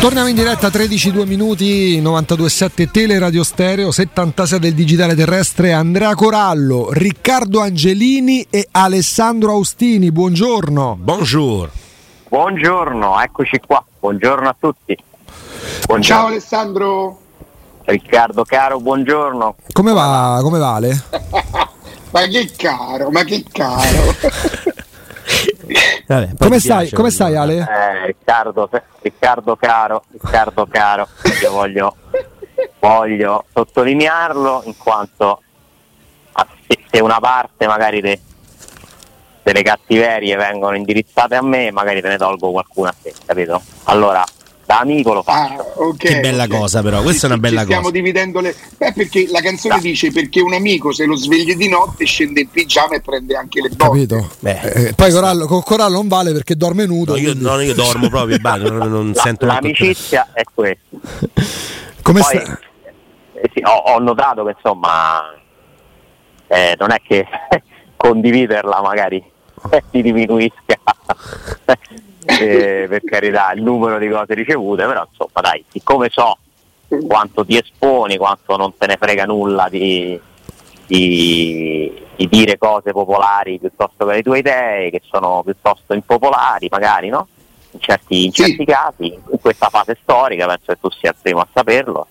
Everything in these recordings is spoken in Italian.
Torniamo in diretta 13 2 minuti 92.7 Tele Radio Stereo 76 del digitale terrestre Andrea Corallo, Riccardo Angelini e Alessandro Austini. Buongiorno. Bonjour. Buongiorno, eccoci qua. Buongiorno a tutti. Buongiorno. Ciao Alessandro. Riccardo caro, buongiorno. Come va? Come vale? ma che caro, ma che caro. Vabbè, come, stai, come stai Ale? Eh, Riccardo, Riccardo caro, Riccardo caro, io voglio, voglio sottolinearlo in quanto se una parte magari de, delle cattiverie vengono indirizzate a me, magari te ne tolgo qualcuna a te, capito? Allora, da amico lo faccio. Ah, okay, che bella okay. cosa, però. Questa è una bella ci stiamo cosa. dividendo le. Beh, perché la canzone No. dice perché un amico se lo svegli di notte scende in pigiama e prende anche le botte. Capito? Beh, Eh, poi Corallo, con Corallo non vale perché dorme nudo. No, io, quindi- no, io dormo proprio, basta, non, non La- sento l'amicizia è questa. Come Poi sta- eh sì, ho, ho notato che insomma eh, non è che condividerla magari ti diminuisca eh, per carità il numero di cose ricevute, però insomma dai, siccome so quanto ti esponi, quanto non te ne frega nulla di, di- di dire cose popolari piuttosto che le tue idee, che sono piuttosto impopolari magari, no? In certi, in Sì. certi casi, in questa fase storica, penso che tu sia il primo a saperlo.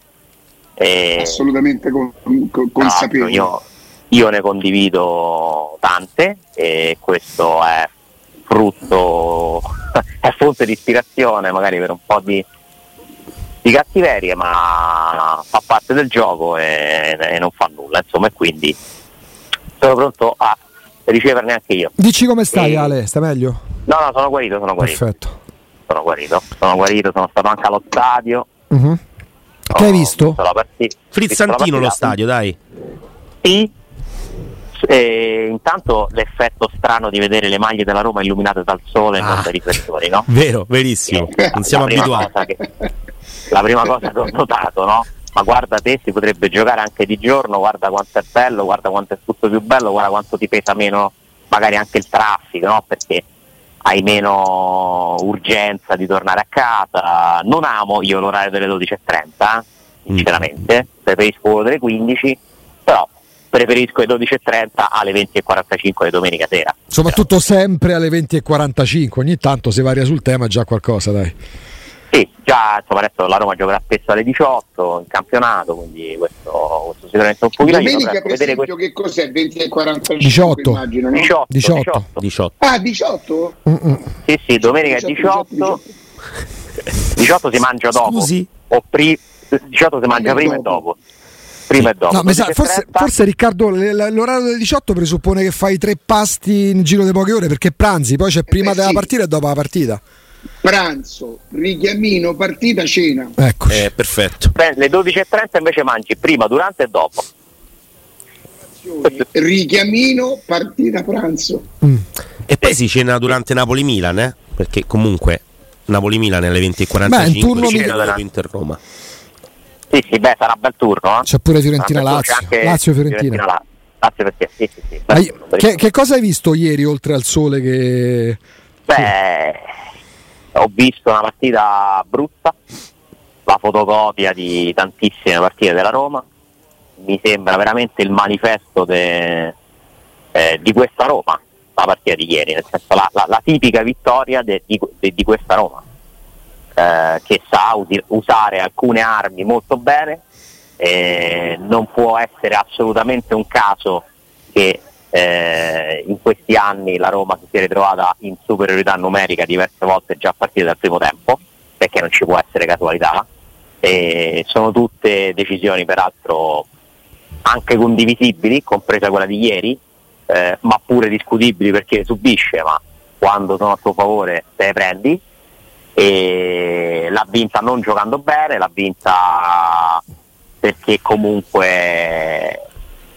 E- Assolutamente con, con- consapevole. Io, io ne condivido tante e questo è frutto, è fonte di ispirazione magari per un po' di, di cattiverie, ma fa parte del gioco e, e non fa nulla, insomma, e quindi sono pronto a riceverne anche io. Dici come stai Eh, Ale? Sta meglio? No, no, sono guarito, sono guarito, Perfetto. sono guarito, sono guarito, sono stato anche allo stadio. Mhm. Che hai visto? partita- Frizzantino lo visto partita. stadio, dai. Sì. E intanto l'effetto strano di vedere le maglie della Roma illuminate dal sole e non Ah. dai riflettori, no? Vero, verissimo. Non siamo la prima abituati. cosa che- la prima cosa che ho notato, no? Ma guarda te, si potrebbe giocare anche di giorno, guarda quanto è bello, guarda quanto è tutto più bello, guarda quanto ti pesa meno magari anche il traffico, no? Perché hai meno urgenza di tornare a casa. Non amo io l'orario delle 12.30, eh, sinceramente, preferisco quello delle 15, però preferisco le 12.30 alle 20.45 di domenica sera. Soprattutto sempre alle 20.45. Ogni tanto se varia sul tema è già qualcosa, dai. Sì, già insomma adesso la Roma giocherà spesso alle 18 in campionato, quindi questo, questo sicuramente un pochino Domenica aiuta. per Vedere esempio che cos'è? 20 e 45 18. immagino, no? 18, 18. 18. 18. Ah, 18? Mm-mm. Sì, sì, domenica 18, 18 si mangia dopo. Scusi? O pri- 18 si mangia prima e dopo. Prima e dopo. No, sa- forse, 12.30, forse, Riccardo l'orario delle 18 presuppone che fai tre pasti in giro di poche ore perché pranzi, poi c'è prima beh, della sì. partita e dopo la partita. Pranzo, richiamino, partita, cena. Eccoci. Eh, perfetto. Beh, le 12.30 invece mangi prima, durante e dopo. Richiamino, partita, pranzo. Mm. E poi si cena durante Napoli-Milan, eh? Perché comunque Napoli-Milan alle 20.45 Beh, turno cena dopo Inter-Roma. Sì, sì, beh, sarà bel turno. Eh? C'è pure Fiorentina Sarà bel turno, Lazio. c'è perché sì, sì, sì. Hai- turno, che, che cosa hai visto ieri oltre al sole che Beh, ho visto una partita brutta, la fotocopia di tantissime partite della Roma. Mi sembra veramente il manifesto de- eh, di questa Roma, la partita di ieri, nel senso la, la- la tipica vittoria de- di, de- di questa Roma. Eh, che sa usare alcune armi molto bene, eh, non può essere assolutamente un caso che eh, in questi anni la Roma si sia ritrovata in superiorità numerica diverse volte già a partire dal primo tempo, perché non ci può essere casualità. E sono tutte decisioni peraltro anche condivisibili, compresa quella di ieri, eh, ma pure discutibili perché subisce, ma quando sono a suo favore te le prendi. E l'ha vinta non giocando bene, l'ha vinta perché comunque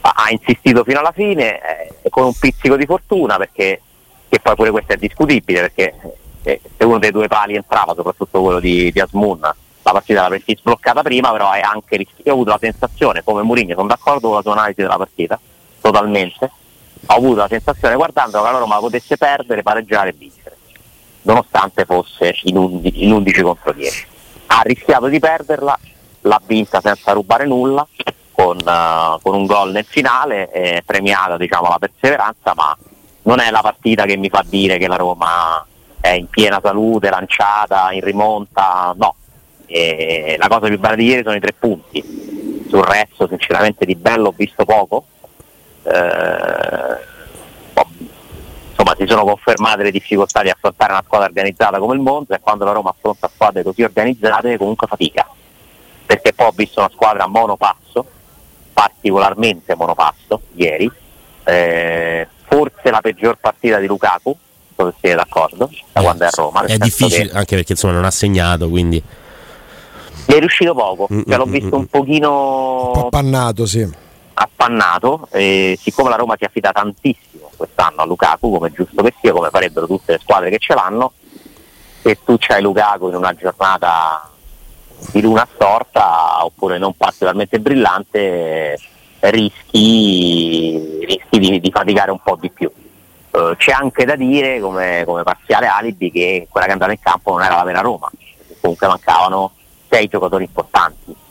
ha insistito fino alla fine eh, con un pizzico di fortuna perché che poi pure questo è discutibile perché eh, se uno dei due pali entrava, soprattutto quello di, di Asmun, la partita l'avresti sbloccata prima, però è anche rischiato. Io ho avuto la sensazione, come Mourinho, sono d'accordo con la sua analisi della partita, totalmente. Ho avuto la sensazione guardando che la Roma potesse perdere, pareggiare e vincere, nonostante fosse in 11, in 11 contro 10. Ha rischiato di perderla, l'ha vinta senza rubare nulla, con, uh, con un gol nel finale, eh, premiata diciamo, la perseveranza, ma non è la partita che mi fa dire che la Roma è in piena salute, lanciata, in rimonta, no. E la cosa più bella di ieri sono i tre punti. Sul resto sinceramente di bello ho visto poco. Eh, insomma si sono confermate le difficoltà di affrontare una squadra organizzata come il Monza e quando la Roma affronta squadre così organizzate comunque fatica. Perché poi ho visto una squadra a monopasso, particolarmente monopasso ieri, eh, forse la peggior partita di Lukaku, se siete d'accordo, da Eh, quando è a Roma. È difficile che anche perché insomma non ha segnato, quindi Mi è riuscito poco, Mm, cioè, l'ho mm, visto mm, un Un po' pochino appannato, sì. Appannato e siccome la Roma si affida tantissimo quest'anno a Lukaku, come è giusto che sia, come farebbero tutte le squadre che ce l'hanno, se tu c'hai Lukaku in una giornata di luna storta oppure non particolarmente brillante, rischi, rischi di, di faticare un po' di più. Eh, c'è anche da dire come, come parziale alibi che quella che è andata in campo non era la vera Roma, comunque mancavano sei giocatori importanti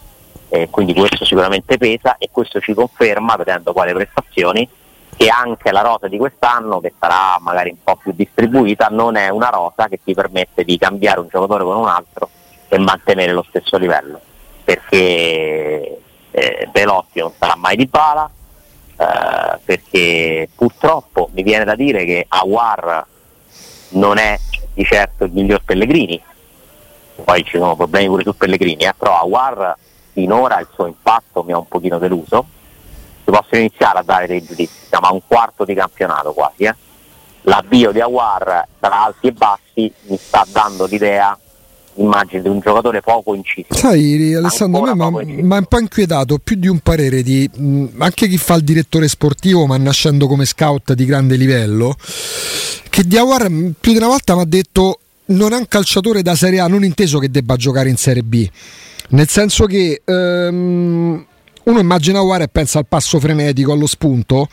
eh, quindi questo sicuramente pesa e questo ci conferma, vedendo quali prestazioni, che anche la rosa di quest'anno, che sarà magari un po' più distribuita, non è una rosa che ti permette di cambiare un giocatore con un altro e mantenere lo stesso livello, perché eh, Belotti non sarà mai di bala, eh, perché purtroppo mi viene da dire che Awar non è di certo il miglior Pellegrini, poi ci sono problemi pure su Pellegrini, eh, però Awar finora il suo impatto mi ha un pochino deluso. Si possono iniziare a dare dei giudizi, siamo a un quarto di campionato quasi. eh. L'avvio di Awar tra alti e bassi mi sta dando l'idea, immagine di un giocatore poco inciso. Sai, Alessandro, a me mi ha- un po' inquietato più di un parere di mh, anche chi fa il direttore sportivo, ma nascendo come scout di grande livello, che Diawar mh, più di una volta mi ha detto non è un calciatore da Serie A, non inteso che debba giocare in Serie B. Nel senso che ehm, uno immagina Aguara e pensa al passo frenetico, allo spunto.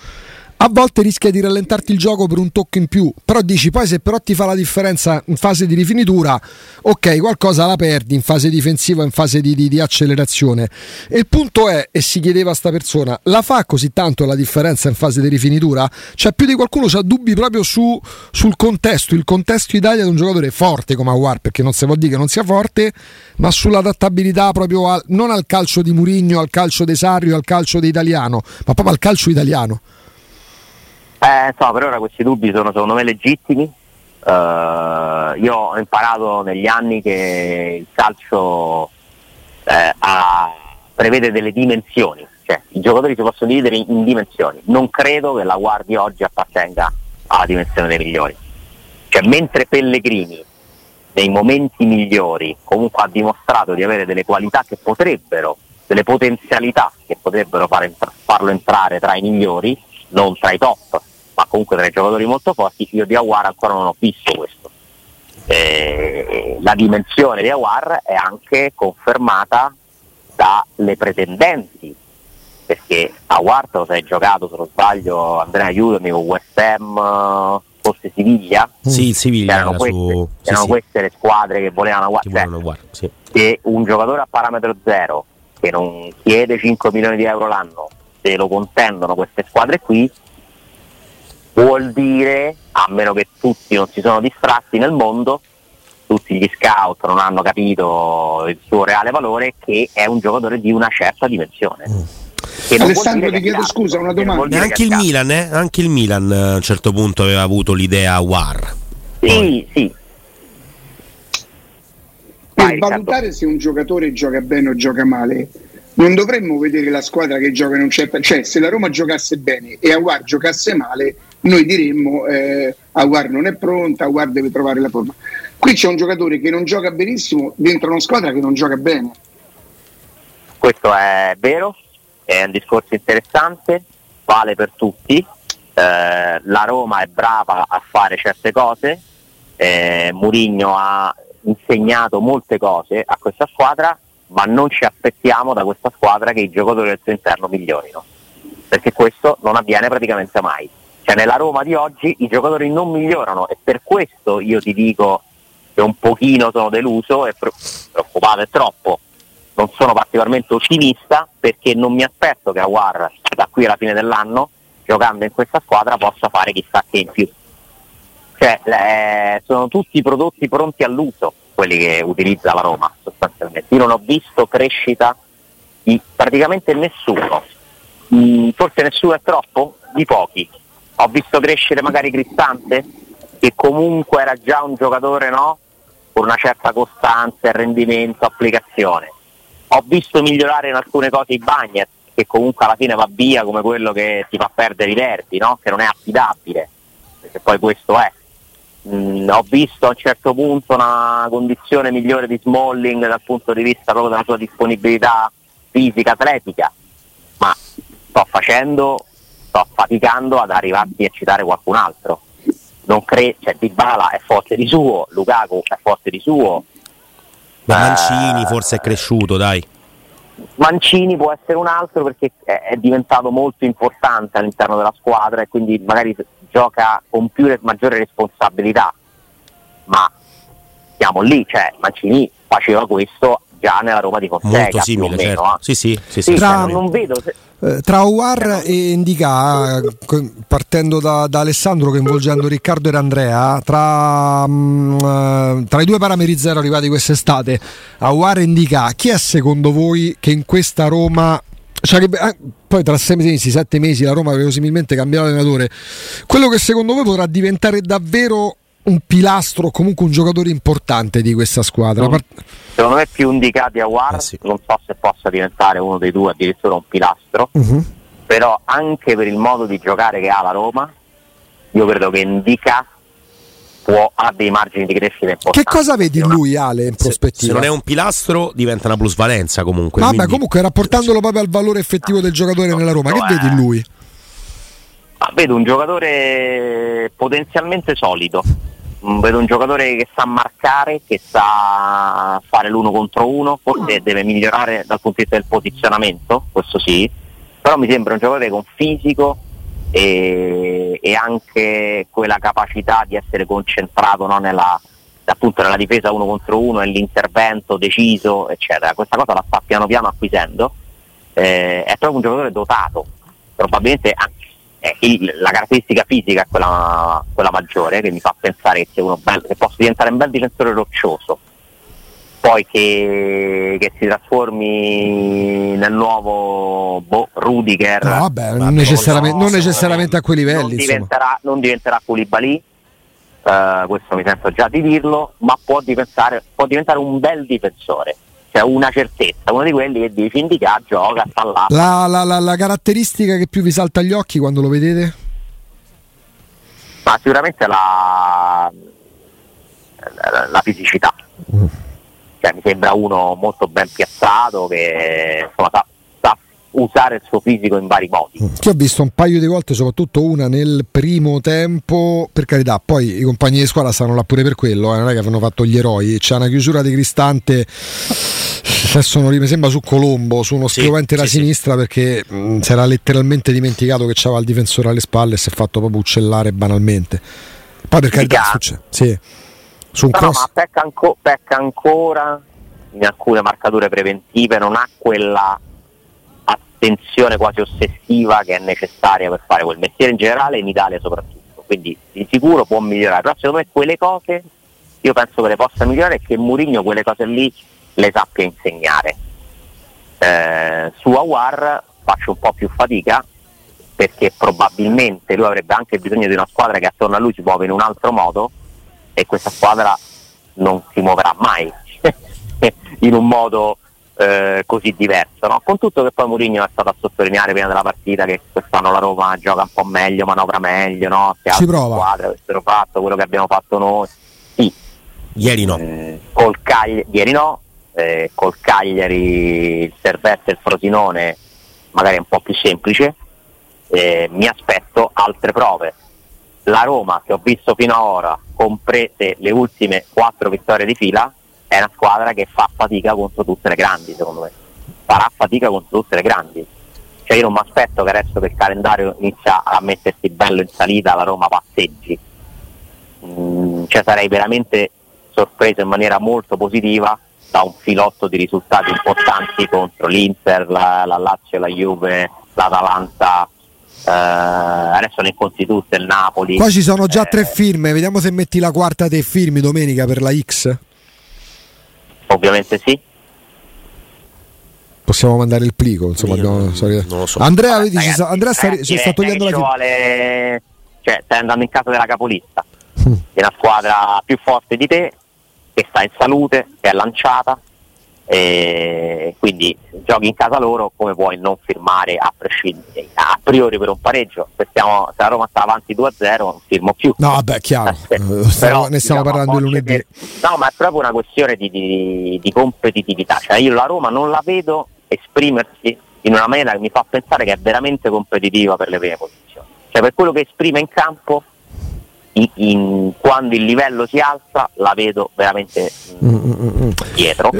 A volte rischia di rallentarti il gioco per un tocco in più, però dici poi se però ti fa la differenza in fase di rifinitura, ok, qualcosa la perdi in fase difensiva, in fase di, di- di accelerazione. E il punto è, e si chiedeva a sta persona, la fa così tanto la differenza in fase di rifinitura? Cioè più di qualcuno ha dubbi proprio su- sul contesto, il contesto Italia di un giocatore forte come Aguar, perché non si vuol dire che non sia forte, ma sull'adattabilità proprio al- non al calcio di Murigno, al calcio di Sarrio, al calcio di Italiano, ma proprio al calcio italiano. Eh, insomma, per ora questi dubbi sono secondo me legittimi. Eh, io ho imparato negli anni che il calcio eh, ha- prevede delle dimensioni, cioè i giocatori si possono dividere in, in dimensioni. Non credo che la Guardia oggi appartenga alla dimensione dei migliori. Cioè, mentre Pellegrini nei momenti migliori comunque ha dimostrato di avere delle qualità che potrebbero, delle potenzialità che potrebbero fare farlo entrare tra i migliori, non tra i top, ma comunque tra i giocatori molto forti, io di Aguar ancora non ho visto questo. Eh, la dimensione di Aguar è anche confermata dalle pretendenti, perché Aguar te lo sei giocato, se non sbaglio, Andrea aiutami, con West Ham, forse Siviglia, sì, il Siviglia erano, era queste, su sì, erano sì, queste le squadre che volevano Aguar. che Cioè, volevano guarda, sì. che un giocatore a parametro zero che non chiede 5 milioni di euro l'anno, se lo contendono queste squadre qui, vuol dire, a meno che tutti non si sono distratti nel mondo, tutti gli scout non hanno capito il suo reale valore, che è un giocatore di una certa dimensione. Mm. Alessandro, ti chiedo scusa, una domanda. vuol dire Anche il. Milan, eh? Anche il Milan eh, a un certo punto aveva avuto l'idea War. Sì, sì. Per Vai, valutare se un giocatore gioca bene o gioca male, non dovremmo vedere la squadra che gioca in un certo... Cioè, se la Roma giocasse bene e Aguar giocasse male, noi diremmo eh, Aguar non è pronta, Aguar deve trovare la forma. Qui c'è un giocatore che non gioca benissimo dentro una squadra che non gioca bene. Questo è vero, è un discorso interessante, vale per tutti. Eh, la Roma è brava a fare certe cose, eh, Murigno ha insegnato molte cose a questa squadra, ma non ci aspettiamo da questa squadra che i giocatori del suo interno migliorino, perché questo non avviene praticamente mai. Cioè nella Roma di oggi i giocatori non migliorano e per questo io ti dico che un pochino sono deluso e pre- preoccupato è troppo, non sono particolarmente ottimista perché non mi aspetto che Aguar da qui alla fine dell'anno, giocando in questa squadra, possa fare chissà che in più. Cioè, eh, sono tutti prodotti pronti all'uso quelli che utilizza la Roma sostanzialmente. Io non ho visto crescita di praticamente nessuno. Mm, forse nessuno è troppo? Di pochi. Ho visto crescere magari Cristante, che comunque era già un giocatore no? con una certa costanza, rendimento, applicazione. Ho visto migliorare in alcune cose i Bagnet, che comunque alla fine va via come quello che ti fa perdere i verdi, no? che non è affidabile, perché poi questo è. Mm, ho visto a un certo punto una condizione migliore di Smalling dal punto di vista proprio della sua disponibilità fisica, atletica, ma sto facendo, sto faticando ad arrivarti a citare qualcun altro. Non cre- cioè Dybala è forte di suo, Lukaku è forte di suo, Ma Eh, Mancini forse è cresciuto, dai. Mancini può essere un altro perché è diventato molto importante all'interno della squadra e quindi magari gioca con più re- maggiore responsabilità. Ma siamo lì, cioè Mancini faceva questo già nella Roma di Fonseca. Molto simile, meno, certo. eh. Sì, sì, sì, Sì, sì, Tra- cioè, non vedo se- Eh, tra Owar e Indica, partendo da, da Alessandro coinvolgendo Riccardo ed Andrea, tra, mm, eh, tra i due parametri zero arrivati quest'estate, Owar e Indica, chi è secondo voi che in questa Roma... Cioè che, eh, poi tra sei mesi, sette mesi la Roma verosimilmente cambierà allenatore. Quello che secondo voi potrà diventare davvero un pilastro o comunque un giocatore importante di questa squadra? Secondo me più indicati a War, Eh sì. non so se possa diventare uno dei due, addirittura un pilastro, Mhm. però anche per il modo di giocare che ha la Roma, io credo che Indica può, ha dei margini di crescita importanti. Che cosa vedi in lui, Ale, in Se, prospettiva? se non è un pilastro diventa una plusvalenza comunque. Vabbè, quindi- comunque rapportandolo proprio al valore effettivo del giocatore nella Roma, che No, eh. vedi in lui? Ma vedo un giocatore potenzialmente solido, vedo un giocatore che sa marcare, che sa fare l'uno contro uno, forse deve migliorare dal punto di vista del posizionamento, questo sì, però mi sembra un giocatore con fisico e, e anche quella capacità di essere concentrato no, nella, appunto nella difesa uno contro uno e l'intervento deciso, eccetera. Questa cosa la sta piano piano acquisendo, eh, è proprio un giocatore dotato, probabilmente anche eh, il- la caratteristica fisica è quella, quella maggiore che mi fa pensare che, sia uno bel- che possa diventare un bel difensore roccioso poi che, che si trasformi nel nuovo boh, Rudiger No, vabbè, non necessariamente, non no, necessariamente a quei livelli. non insomma. diventerà, non diventerà Koulibaly eh, questo mi sento già di dirlo ma può diventare, può diventare un bel difensore cioè una certezza, uno di quelli che dici indica, gioca, sta là La, la- la- la caratteristica che più vi salta agli occhi quando lo vedete? ma sicuramente la, la, fisicità. Cioè, mi sembra uno molto ben piazzato che insomma, sa usare il suo fisico in vari modi. Che ho visto un paio di volte, soprattutto una nel primo tempo, per carità, poi i compagni di squadra stanno là pure per quello, eh, non è che hanno fatto gli eroi, c'è una chiusura di Cristante, adesso non mi sembra su Colombo, su uno Sì, spiovente da sì, sì. sinistra perché mh, si era letteralmente dimenticato che c'aveva il difensore alle spalle e si è fatto proprio uccellare banalmente. Poi per carità, succede, sì. Su un cross... ma pecca, anco- pecca ancora in alcune marcature preventive, non ha quella attenzione quasi ossessiva che è necessaria per fare quel mestiere in generale in Italia soprattutto. Quindi di sicuro può migliorare, però secondo me quelle cose io penso che le possa migliorare e che Mourinho quelle cose lì le sappia insegnare. Eh, su Awar faccio un po' più fatica perché probabilmente lui avrebbe anche bisogno di una squadra che attorno a lui si muove in un altro modo e questa squadra non si muoverà mai in un modo eh, così diverso. No? Con tutto che poi Mourinho è stato a sottolineare prima della partita che quest'anno la Roma gioca un po' meglio, manovra meglio, no? se prova. squadre avessero fatto quello che abbiamo fatto noi. Sì, Ieri no. eh, col Cagliari, ieri no, eh, col Cagliari il Servette e il Frosinone magari è un po' più semplice, eh, mi aspetto altre prove. La Roma che ho visto fino ad ora, comprese le ultime quattro vittorie di fila, è una squadra che fa fatica contro tutte le grandi secondo me, farà fatica contro tutte le grandi. Cioè io non mi aspetto che adesso che il calendario inizia a mettersi bello in salita la Roma passeggi. Mm, cioè sarei veramente sorpreso in maniera molto positiva da un filotto di risultati importanti contro l'Inter, la, la Lazio, la Juve, l'Atalanta, eh, adesso ne conti tutte, il Napoli. Qua ci sono già Eh, tre firme, vediamo se metti la quarta dei firmi domenica per la X. Ovviamente sì. Possiamo mandare il plico, insomma, abbiamo- non- lo so. Andrea, vedi, ci Ragazzi, sta, Andrea sta, ragazzi, ci sta togliendo la firma. vuole- cioè, stai andando in casa della capolista. Mm. È una squadra più forte di te, che sta in salute, che è lanciata, e quindi giochi in casa loro come puoi non firmare a prescindere. A priori per un pareggio se, stiamo, se la Roma sta avanti 2-0 non firmo più. No, vabbè, chiaro. Eh, Eh, stiamo- ne stiamo diciamo, parlando lunedì. che- no ma è proprio una questione di, di- di competitività. Cioè io la Roma non la vedo esprimersi in una maniera che mi fa pensare che è veramente competitiva per le prime posizioni. Cioè per quello che esprime in campo in- in- quando il livello si alza la vedo veramente mm, Mm, mm, dietro.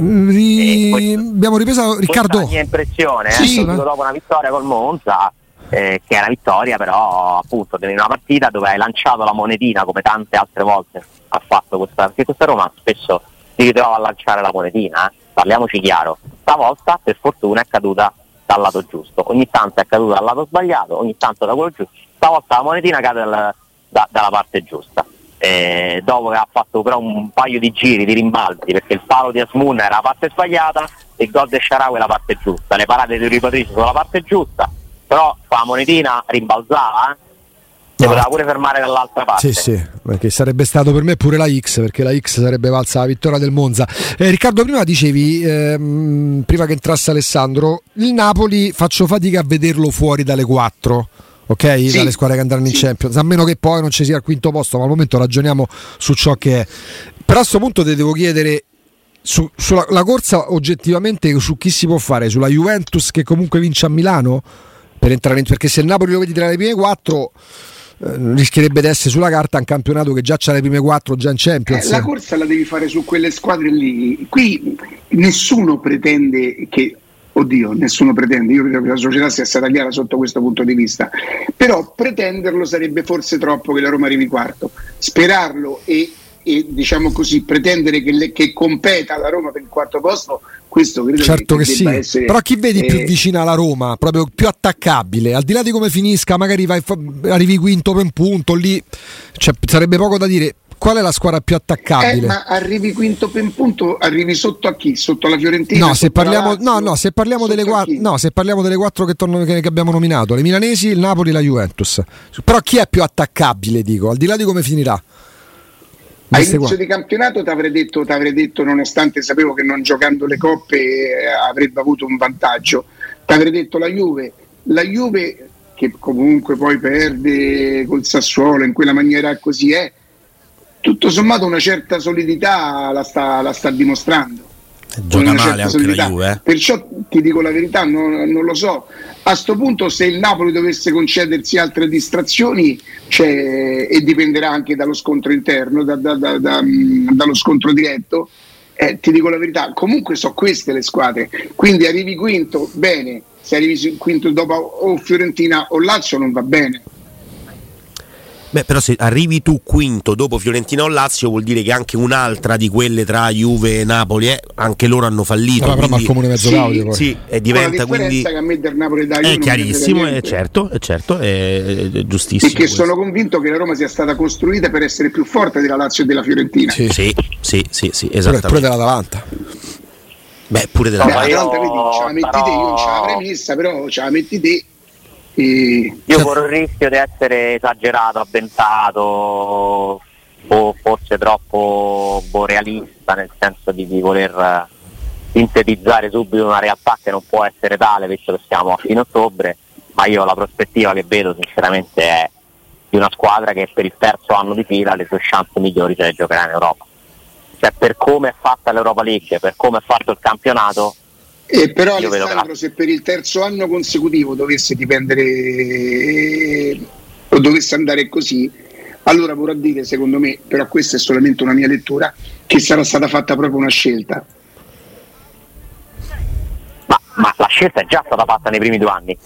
Mm, ri- Eh, questo- Abbiamo ripreso Riccardo. la mia impressione, eh, Sì, subito ma- dopo una vittoria col Monza, eh, che è una vittoria però appunto in una partita dove hai lanciato la monetina come tante altre volte ha fatto questa, perché questa Roma spesso si ritrova a lanciare la monetina, eh. parliamoci chiaro, stavolta per fortuna è caduta dal lato giusto, ogni tanto è caduta dal lato sbagliato, ogni tanto da quello giusto, stavolta la monetina cade dal- da- dalla parte giusta. Eh, dopo che ha fatto però un paio di giri di rimbalzi perché il palo di Asmun era la parte sbagliata e il gol di Sharawi la parte giusta le parate di Ripatricio sono la parte giusta però la monetina rimbalzava eh? si poteva pure fermare dall'altra parte Sì, sì, perché sarebbe stato per me pure la X, perché la X sarebbe valsa la vittoria del Monza. Eh, Riccardo, prima dicevi, ehm, prima che entrasse Alessandro, il Napoli faccio fatica a vederlo fuori dalle 4. Ok, Sì. dalle squadre che andranno in Sì. Champions, a meno che poi non ci sia al quinto posto, ma al momento ragioniamo su ciò che è. Però a questo punto ti devo chiedere su- sulla la corsa oggettivamente su chi si può fare? Sulla Juventus che comunque vince a Milano? Per entrare in- perché se il Napoli lo vedi tra le prime quattro eh, rischierebbe di essere sulla carta un campionato che già c'ha le prime quattro già in Champions. Eh, la corsa la devi fare su quelle squadre lì. Qui nessuno pretende che, oddio, nessuno pretende, io credo che la società sia stata chiara sotto questo punto di vista, però pretenderlo sarebbe forse troppo che la Roma arrivi quarto. Sperarlo e, e, diciamo così, pretendere che, le- che competa la Roma per il quarto posto, questo credo Certo che, che sì, essere, però chi vedi più eh, vicina alla Roma, proprio più attaccabile, al di là di come finisca, magari vai, arrivi quinto per un punto, lì cioè, sarebbe poco da dire. Qual è la squadra più Eh, attaccabile? ma arrivi quinto un punto, arrivi sotto a chi? Sotto la Fiorentina? No se, parliamo, Lazio? no, no, se parliamo delle Sotto a quattro, chi? no, se parliamo delle quattro che, torno- che- che abbiamo nominato, le milanesi, il Napoli e la Juventus. Però chi è più attaccabile, dico, al di là di come finirà? A inizio qua. di campionato ti avrei detto, detto, nonostante sapevo che non giocando le coppe eh, avrebbe avuto un vantaggio, ti avrei detto la Juve, la Juve che comunque poi perde col Sassuolo in quella maniera così è, tutto sommato una certa solidità la sta, la sta dimostrando. Gioca male anche solidità. la Juve. eh. Perciò ti dico la verità, non, non lo so. A sto punto, se il Napoli dovesse concedersi altre distrazioni, c'è- e dipenderà anche dallo scontro interno, da- da- da- mh, dallo scontro diretto, eh, ti dico la verità. Comunque sono queste le squadre. Quindi arrivi quinto, bene. Se arrivi quinto dopo o Fiorentina o Lazio non va bene. Beh, però se arrivi tu quinto dopo Fiorentina o Lazio vuol dire che anche un'altra di quelle tra Juve e Napoli, eh, anche loro hanno fallito. Però quindi, al comune mezzo Sì, poi. sì, e diventa Con la quindi... differenza che a me del Napoli da È mi chiarissimo, è niente. certo, è certo, è, è giustissimo. Perché sono questo. convinto che la Roma sia stata costruita per essere più forte della Lazio e della Fiorentina. Sì. Sì, sì, sì, sì, esattamente. pure dell'Atalanta. Beh, pure della Beh, No, ma io l'Atalanta vedi, ce la metti te, io non ce l'avrei messa, però ce la metti te. E... Io corro il rischio di essere esagerato, avventato o forse troppo boh, realista nel senso di, di voler eh, sintetizzare subito una realtà che non può essere tale visto che siamo a fine ottobre, ma io la prospettiva che vedo sinceramente è di una squadra che per il terzo anno di fila ha le sue chance migliori di giocare in Europa. Cioè per come è fatta l'Europa League, per come è fatto il campionato, E però Io Alessandro, se per il terzo anno consecutivo dovesse dipendere o dovesse andare così, allora vorrà dire, secondo me, però questa è solamente una mia lettura, che sarà stata fatta proprio una scelta. ma, ma la scelta è già stata fatta nei primi due anni.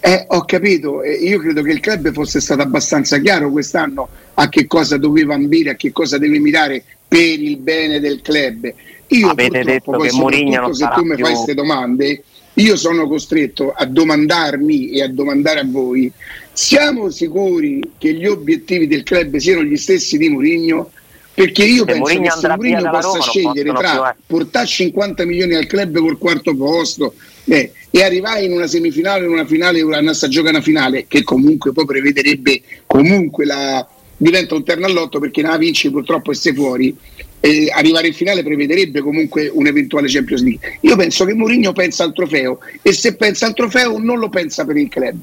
Eh, ho capito, eh, io credo che il club fosse stato abbastanza chiaro quest'anno a che cosa doveva ambire, a che cosa deve mirare per il bene del club. Io Avete detto che Mourinho non se tu mi più- fai queste domande, io sono costretto a domandarmi e a domandare a voi, siamo sicuri che gli obiettivi del club siano gli stessi di Mourinho? Perché io Se penso Mourinho che se Mourinho possa Roma scegliere più, tra eh. portare 50 milioni al club col quarto posto eh, e arrivare in una semifinale, in una finale, una stagione una finale, che comunque poi prevederebbe comunque la diventa un terno all'otto perché la vinci purtroppo e sei fuori. E arrivare in finale prevederebbe comunque un'eventuale Champions League. Io penso che Mourinho pensa al trofeo e se pensa al trofeo non lo pensa per il club.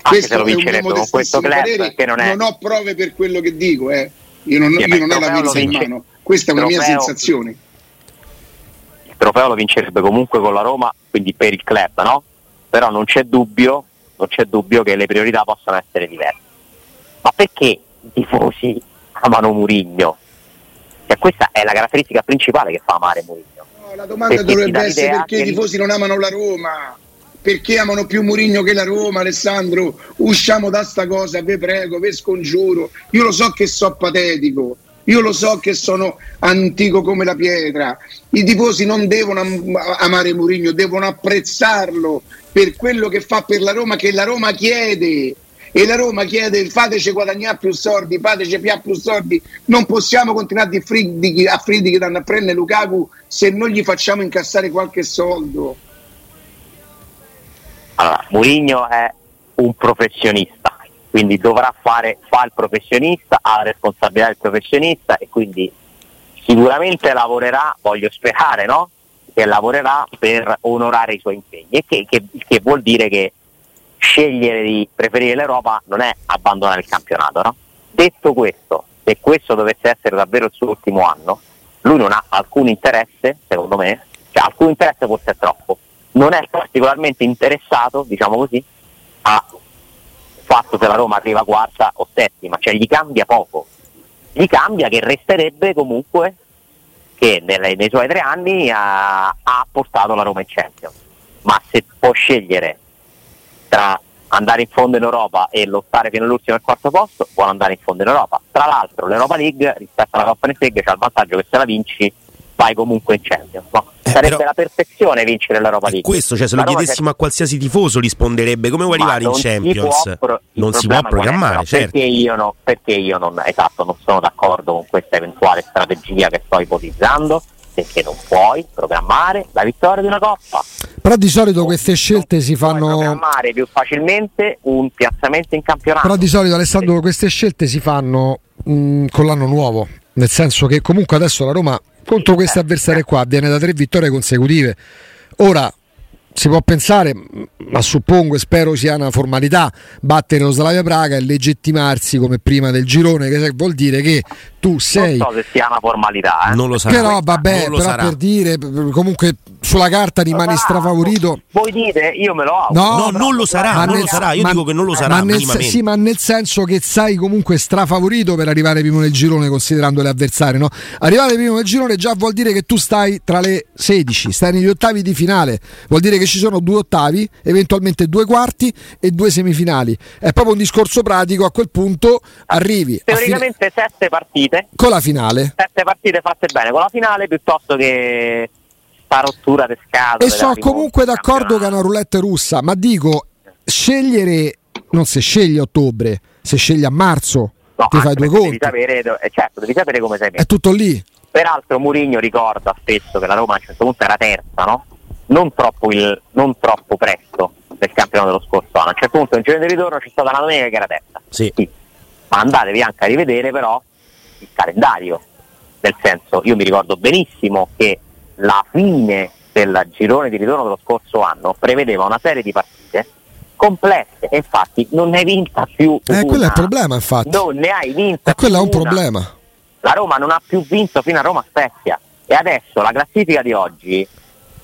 Anche se lo un vincerebbe con questo club, parere, che non è non ho prove per quello che dico, eh. io non, Sì, io non ho la pizza in mano, questa è una mia sensazione. il trofeo lo vincerebbe comunque con la Roma, quindi per il club, no? Però non c'è dubbio, non c'è dubbio che le priorità possano essere diverse. Ma perché i tifosi amano Murigno? Cioè, questa è la caratteristica principale che fa amare Murigno. No, la domanda Perché dovrebbe essere perché i tifosi non amano la Roma. Perché amano più Murigno che la Roma, Alessandro? Usciamo da sta cosa, vi prego, vi scongiuro. Io lo so che so patetico, io lo so che sono antico come la pietra. I tifosi non devono am- amare Murigno, devono apprezzarlo per quello che fa per la Roma, che la Roma chiede. E la Roma chiede fateci guadagnare più soldi, fateci più più soldi. Non possiamo continuare a fridighi a fridighi che danno a prendere Lukaku se non gli facciamo incassare qualche soldo. Allora, Murigno è un professionista, quindi dovrà fare, fa il professionista, ha la responsabilità del professionista e quindi sicuramente lavorerà, voglio sperare, no? Che lavorerà per onorare i suoi impegni che, che- che vuol dire che scegliere di preferire l'Europa non è abbandonare il campionato, no? Detto questo, se questo dovesse essere davvero il suo ultimo anno, lui non ha alcun interesse, secondo me, cioè alcun interesse forse è troppo, non è particolarmente interessato, diciamo così, a fatto se la Roma arriva quarta o settima, cioè gli cambia poco. Gli cambia che resterebbe comunque che nelle- nei suoi tre anni ha, ha portato la Roma in Champions. Ma se può scegliere tra andare in fondo in Europa e lottare fino all'ultimo al quarto posto, vuole andare in fondo in Europa. Tra l'altro l'Europa League rispetto alla Conference League c'è il vantaggio che se la vinci vai comunque in Champions. no? Eh, Sarebbe però- la perfezione vincere l'Europa League. questo, cioè se lo chiedessimo a qualsiasi tifoso risponderebbe come vuoi ma arrivare in Champions? pro- non si può programmare, certo. Perché io, no- perché io non, esatto, non sono d'accordo con questa eventuale strategia che sto ipotizzando, perché non puoi programmare la vittoria di una coppa. Però di solito queste scelte si Puoi fanno. programmare più facilmente un piazzamento in campionato. Però di solito Alessandro queste scelte si fanno mh, con l'anno nuovo, nel senso che comunque adesso la Roma contro questi avversari qua viene da tre vittorie consecutive. Ora si può pensare, ma suppongo e spero sia una formalità, battere lo Slavia Praga e legittimarsi come prima del girone, che vuol dire che tu sei Non so se sia una formalità. Eh. Non lo sarà. però vabbè, Non lo però sarà. per dire comunque sulla carta rimani strafavorito. Voi dite, io me lo auguro. No, non lo sarà, ma non nel- lo sarà. Io ma- dico che non lo sarà ma nel, sì, ma nel senso che sai comunque strafavorito per arrivare primo nel girone considerando le avversarie, no? Arrivare primo nel girone già vuol dire che tu stai tra le 16, stai negli ottavi di finale, vuol dire che ci sono due ottavi, eventualmente due quarti e due semifinali. È proprio un discorso pratico, a quel punto arrivi teoricamente fine... sette partite con la finale. Sette partite fatte bene con la finale piuttosto che sta rottura di scatole. E sono comunque d'accordo che è una roulette russa, ma dico scegliere non se sceglie a ottobre, se sceglie a marzo. No, ti fai due conti. Devi sapere, eh, certo, devi sapere come sei messo. È tutto lì. Peraltro Mourinho ricorda spesso che la Roma a un certo punto era terza, no? Non, troppo il, non troppo presto del campionato dello scorso anno. A un certo punto in giro di ritorno c'è stata una domenica che era terza. Sì. sì. Ma andatevi anche a rivedere però il calendario. Nel senso, io mi ricordo benissimo che la fine del girone di ritorno dello scorso anno prevedeva una serie di partite complesse e infatti non ne hai vinta più eh, quello è il problema infatti non ne hai vinta e quello è un problema la Roma non ha più vinto fino a Roma Spezia e adesso la classifica di oggi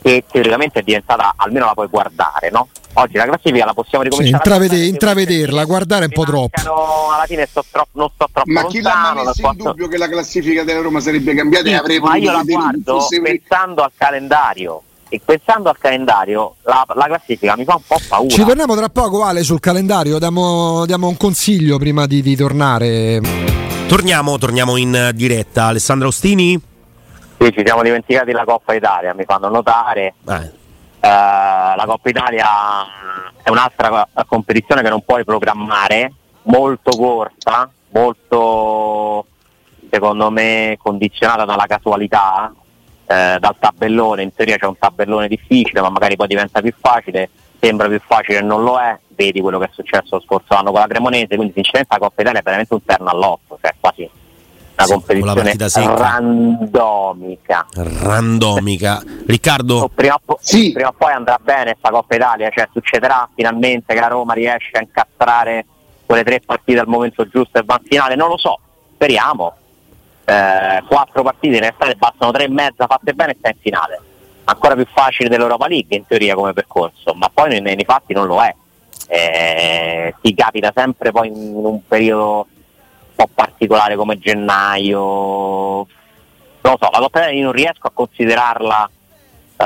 che teoricamente è diventata, almeno la puoi guardare, no? Oggi la classifica la possiamo ricominciare sì, intravede- intravederla, guardare è un po' troppo. Alla fine sto troppo, non sto troppo Ma chi l'ha messo in quanto... dubbio che la classifica della Roma sarebbe cambiata sì, e avrei Ma io la guardo fosse... pensando al calendario e pensando al calendario la, la, classifica mi fa un po' paura. Ci torniamo tra poco Vale sul calendario, diamo, diamo un consiglio prima di, di tornare. Torniamo, torniamo in diretta. Alessandro Ostini? Sì, ci siamo dimenticati la Coppa Italia, mi fanno notare. Eh. Uh, la Coppa Italia è un'altra competizione che non puoi programmare, molto corta, molto secondo me condizionata dalla casualità, eh, dal tabellone, in teoria c'è un tabellone difficile ma magari poi diventa più facile, sembra più facile e non lo è, vedi quello che è successo lo scorso anno con la Cremonese, quindi sinceramente la Coppa Italia è veramente un terno all'otto, cioè quasi una competizione randomica. Randomica. Riccardo? Prima, po- sì. prima, o poi andrà bene questa Coppa Italia, cioè succederà finalmente che la Roma riesce a incastrare quelle tre partite al momento giusto e va in finale, non lo so, speriamo. Eh, quattro partite in estate bastano tre e mezza fatte bene e stai in finale. Ancora più facile dell'Europa League in teoria come percorso, ma poi nei, nei fatti non lo è. Eh, ti capita sempre poi in un periodo po' particolare come gennaio, non lo so, la Coppa Italia non riesco a considerarla uh,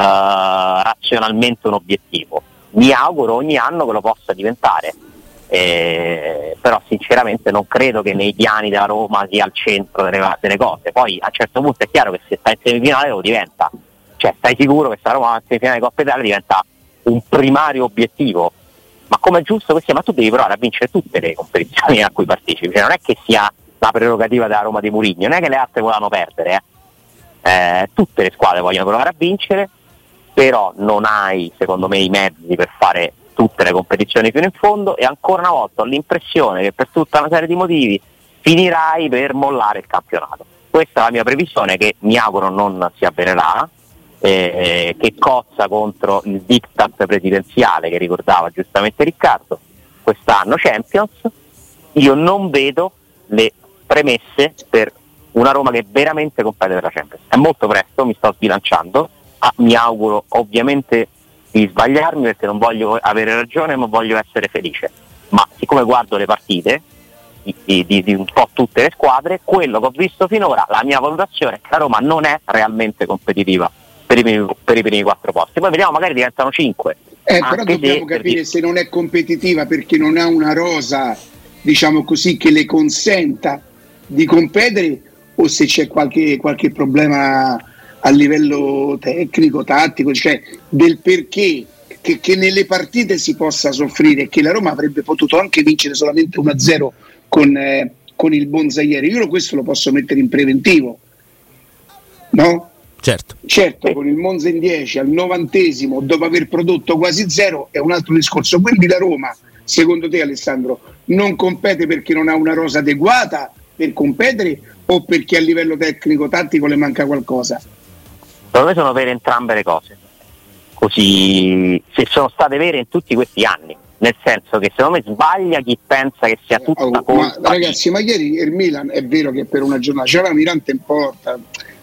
razionalmente un obiettivo. Mi auguro ogni anno che lo possa diventare, eh, però sinceramente non credo che nei piani della Roma sia al centro delle, delle, cose. Poi a un certo punto è chiaro che se stai in semifinale lo diventa, cioè stai sicuro che se la Roma in semifinale di Coppa Italia diventa un primario obiettivo ma come è giusto che sia, ma tu devi provare a vincere tutte le competizioni a cui partecipi, cioè, non è che sia la prerogativa della Roma di Murigno, non è che le altre volevano perdere, eh. Eh, tutte le squadre vogliono provare a vincere, però non hai secondo me i mezzi per fare tutte le competizioni fino in fondo e ancora una volta ho l'impressione che per tutta una serie di motivi finirai per mollare il campionato. Questa è la mia previsione che mi auguro non si avvererà, eh, che cozza contro il diktat presidenziale che ricordava giustamente Riccardo, quest'anno Champions, io non vedo le premesse per una Roma che veramente compete per la Champions. È molto presto, mi sto sbilanciando, ah, mi auguro ovviamente di sbagliarmi perché non voglio avere ragione ma voglio essere felice. Ma siccome guardo le partite di, di, di, un po' tutte le squadre, quello che ho visto finora, la mia valutazione è che la Roma non è realmente competitiva per i, primi, per i primi quattro posti. Poi vediamo, magari diventano cinque. Eh, però dobbiamo se, capire se non è competitiva perché non ha una rosa, diciamo così, che le consenta di competere o se c'è qualche, qualche problema a livello tecnico, tattico, cioè del perché che, che, nelle partite si possa soffrire e che la Roma avrebbe potuto anche vincere solamente 1-0 con, eh, con il Bonza ieri. Io questo lo posso mettere in preventivo, no? Certo. certo, con il Monza in 10 al novantesimo, dopo aver prodotto quasi zero, è un altro discorso. Quindi la Roma, secondo te Alessandro, non compete perché non ha una rosa adeguata per competere o perché a livello tecnico-tattico le manca qualcosa? Secondo me sono vere entrambe le cose. Così se sono state vere in tutti questi anni. Nel senso che secondo me sbaglia chi pensa che sia tutta oh, colpa. Ma, ragazzi, ma ieri il Milan è vero che per una giornata c'era Mirante in porta,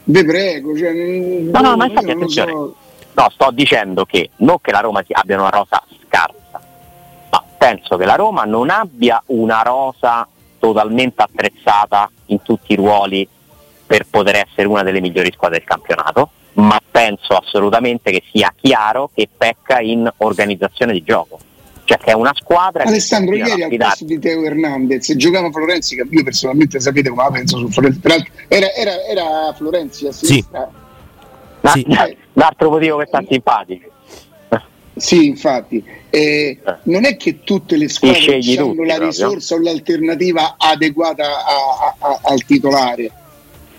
vi prego. Cioè, no, no, ma infatti attenzione. So. No, sto dicendo che non che la Roma abbia una rosa scarsa, ma penso che la Roma non abbia una rosa totalmente attrezzata in tutti i ruoli per poter essere una delle migliori squadre del campionato. ma penso assolutamente che sia chiaro che pecca in organizzazione di gioco. Cioè che è una squadra Alessandro, ieri al posto di Teo Hernandez giocava Florenzi, che io personalmente sapete come la penso su Florenzi, peraltro era, era, era Florenzi a sinistra. Sì. Sì. L'altro motivo che sta simpatico. Sì, infatti, eh, non è che tutte le squadre hanno la risorsa proprio. o l'alternativa adeguata a, a, a, al titolare.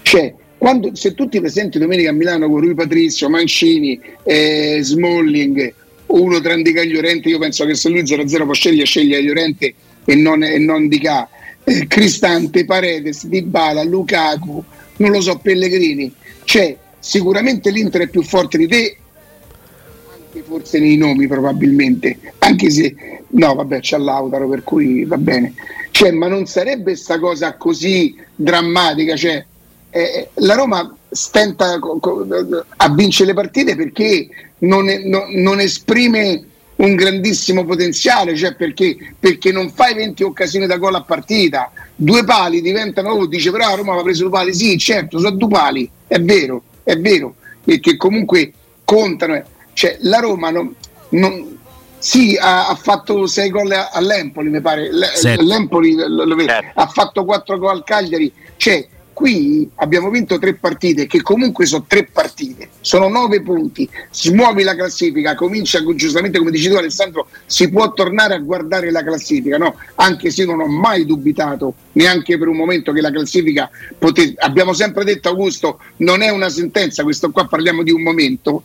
Cioè, quando, se tu ti presenti domenica a Milano con Rui Patrizio, Mancini, eh, Smalling, uno tra Indica e Llorente, io penso che se lui 0-0 può scegliere, sceglie Llorente e non, e non Dica, eh, Cristante, Paredes, Dybala, Lukaku, non lo so, Pellegrini. Cioè, sicuramente l'Inter è più forte di te anche forse nei nomi probabilmente, anche se no vabbè c'è Lautaro per cui va bene, cioè, ma non sarebbe questa cosa così drammatica, cioè, eh, la Roma stenta a vincere le partite perché non, è, no, non esprime un grandissimo potenziale, cioè perché, perché, non fai 20 occasioni da gol a partita, due pali diventano, oh, dice però Roma aveva preso due pali, sì certo, sono due pali, è vero, è vero, perché comunque contano. Eh. Cioè, la Roma non, non, sì, ha, ha, fatto 6 gol all'Empoli, mi pare. L- L'Empoli lo, lo certo. ha fatto 4 gol al Cagliari. Cioè, qui abbiamo vinto tre partite, che comunque sono tre partite, sono 9 punti. Smuovi la classifica, comincia giustamente come dici tu, Alessandro, si può tornare a guardare la classifica, no? Anche se io non ho mai dubitato neanche per un momento che la classifica potesse. Abbiamo sempre detto, Augusto, non è una sentenza, questo qua parliamo di un momento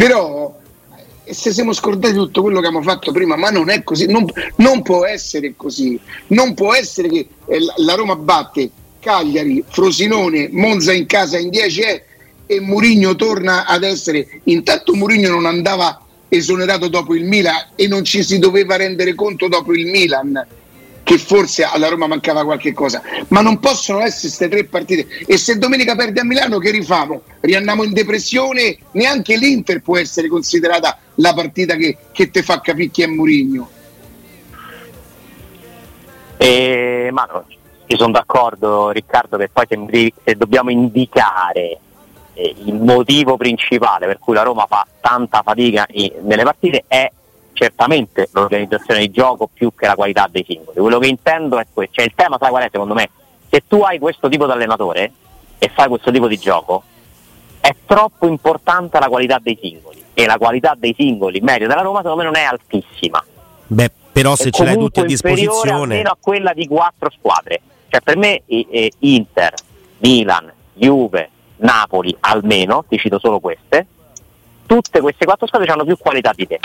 però eh, se siamo scordati tutto quello che abbiamo fatto prima, ma non è così, non, non può essere così, non può essere che eh, la Roma batte Cagliari, Frosinone, Monza in casa in 10 è e Murigno torna ad essere, intanto Murigno non andava esonerato dopo il Milan e non ci si doveva rendere conto dopo il Milan che forse alla Roma mancava qualche cosa, ma non possono essere queste tre partite. E se domenica perde a Milano, che rifamo? Riandiamo in depressione? Neanche l'Inter può essere considerata la partita che, che te fa capire chi è Murigno. Eh, ma no, io sono d'accordo Riccardo che poi se, se dobbiamo indicare eh, il motivo principale per cui la Roma fa tanta fatica nelle partite è certamente l'organizzazione di gioco più che la qualità dei singoli. Quello che intendo è questo, cioè il tema sai qual è secondo me? Se tu hai questo tipo di allenatore e fai questo tipo di gioco, è troppo importante la qualità dei singoli e la qualità dei singoli media della Roma secondo me non è altissima. Beh, però se ce l'hai tutti a disposizione almeno a quella di quattro squadre. Cioè per me eh, Inter, Milan, Juve, Napoli almeno, ti cito solo queste, tutte queste quattro squadre hanno più qualità di te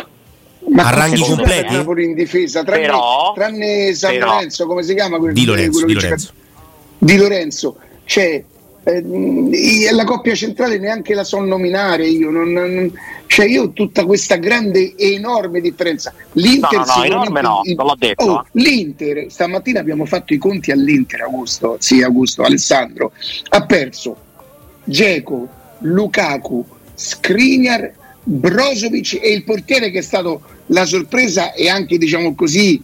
ma a ranghi completi Napoli in difesa tranne, però, tranne San però, Lorenzo come si chiama quello, di Lorenzo, di Lorenzo. Di Lorenzo. Cioè, eh, la coppia centrale neanche la so nominare io non, non, cioè io ho tutta questa grande enorme differenza. l'Inter no, no, no, enorme no, non l'ho detto oh, l'Inter stamattina abbiamo fatto i conti all'Inter Augusto sì Augusto Alessandro. Ha perso Geco Lukaku Skriniar Brozovic e il portiere che è stato la sorpresa e anche diciamo così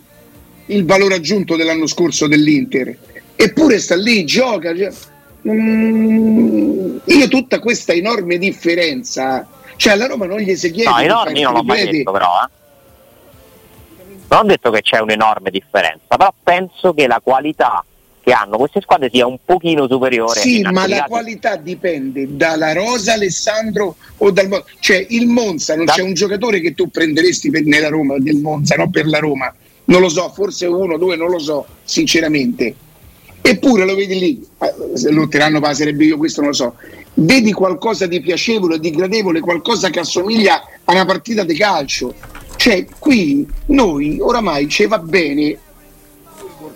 il valore aggiunto dell'anno scorso dell'Inter. Eppure sta lì, gioca cioè, mm, io tutta questa enorme differenza cioè alla Roma non gli si chiede no, enorme io non l'ho mai detto però eh. non ho detto che c'è un'enorme differenza però penso che la qualità che hanno queste squadre sia un pochino superiore. Sì, ma la qualità dipende dalla Rosa, Alessandro o dal Monza. Cioè il Monza non da... c'è un giocatore che tu prenderesti per, nella Roma, del Monza, no per la Roma. Non lo so, forse uno, due, non lo so, sinceramente. Eppure lo vedi lì, eh, se lotteranno per la Serie io questo non lo so. Vedi qualcosa di piacevole, di gradevole, qualcosa che assomiglia a una partita di calcio. Cioè, qui noi oramai ci va bene,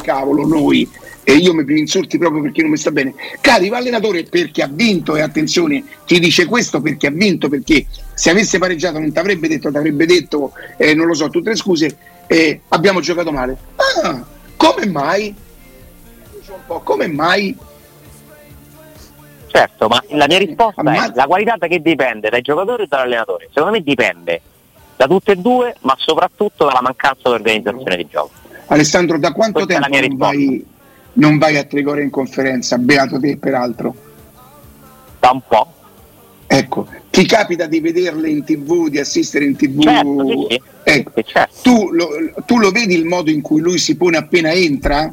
cavolo, noi e io mi insulti proprio perché non mi sta bene. Cari, l'allenatore perché ha vinto e attenzione, ti dice questo perché ha vinto, perché se avesse pareggiato non ti avrebbe detto, ti avrebbe detto, eh, non lo so, tutte le scuse, eh, abbiamo giocato male. Ah, come mai? Po', come mai? Certo, ma la mia risposta Ammazza. è la qualità da che dipende? Dai giocatori o dall'allenatore? Secondo me dipende da tutte e due, ma soprattutto dalla mancanza di organizzazione di gioco. Alessandro, da quanto Questa tempo non vai non vai a Trigoria in conferenza, beato te peraltro. Da un po'. Ecco, ti capita di vederle in tv, di assistere in tv? Certo, sì, sì. Ecco, Sì, certo. tu, lo, tu lo vedi il modo in cui lui si pone appena entra?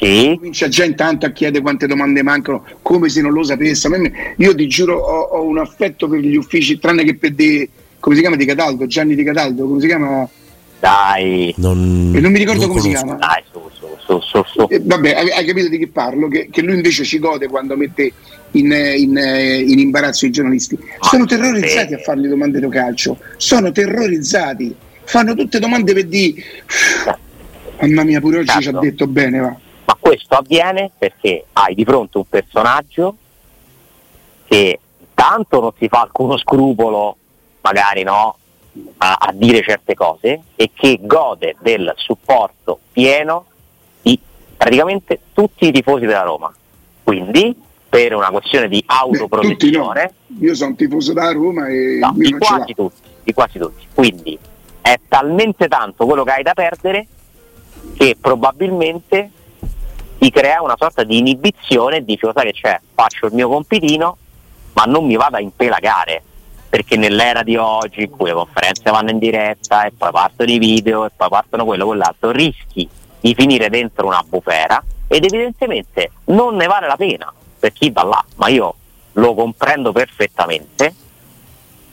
Sì, Comincia già intanto a chiedere quante domande mancano, come se non lo sapesse. Io ti giuro, ho, ho un affetto per gli uffici, tranne che per di, come si chiama di Cataldo, Gianni di Cataldo, come si chiama? dai, Non, E non mi ricordo non come si conosco. chiama. dai, su, su, su, su, su. Eh, vabbè, hai, hai capito di che parlo? Che, che lui invece ci gode quando mette in, in, in imbarazzo i giornalisti. Sono terrorizzati a fargli domande di calcio, sono terrorizzati, fanno tutte domande per di. Mamma mia, pure oggi ci ha Certo. detto bene, va. Questo avviene perché hai di fronte un personaggio che tanto non si fa alcuno scrupolo, magari no, a, a dire certe cose e che gode del supporto pieno di praticamente tutti i tifosi della Roma. Quindi, per una questione di Beh, tutti no. autoprotezione, Io sono tifoso da Roma e No, di quasi tutti, di quasi tutti. Quindi è talmente tanto quello che hai da perdere che probabilmente ti crea una sorta di inibizione e dici, "Lo sai che c'è, faccio il mio compitino, ma non mi vado a impelagare. Perché nell'era di oggi, in cui le conferenze vanno in diretta e poi partono i video e poi partono quello o quell'altro, rischi di finire dentro una bufera ed evidentemente non ne vale la pena per chi va là, ma io lo comprendo perfettamente,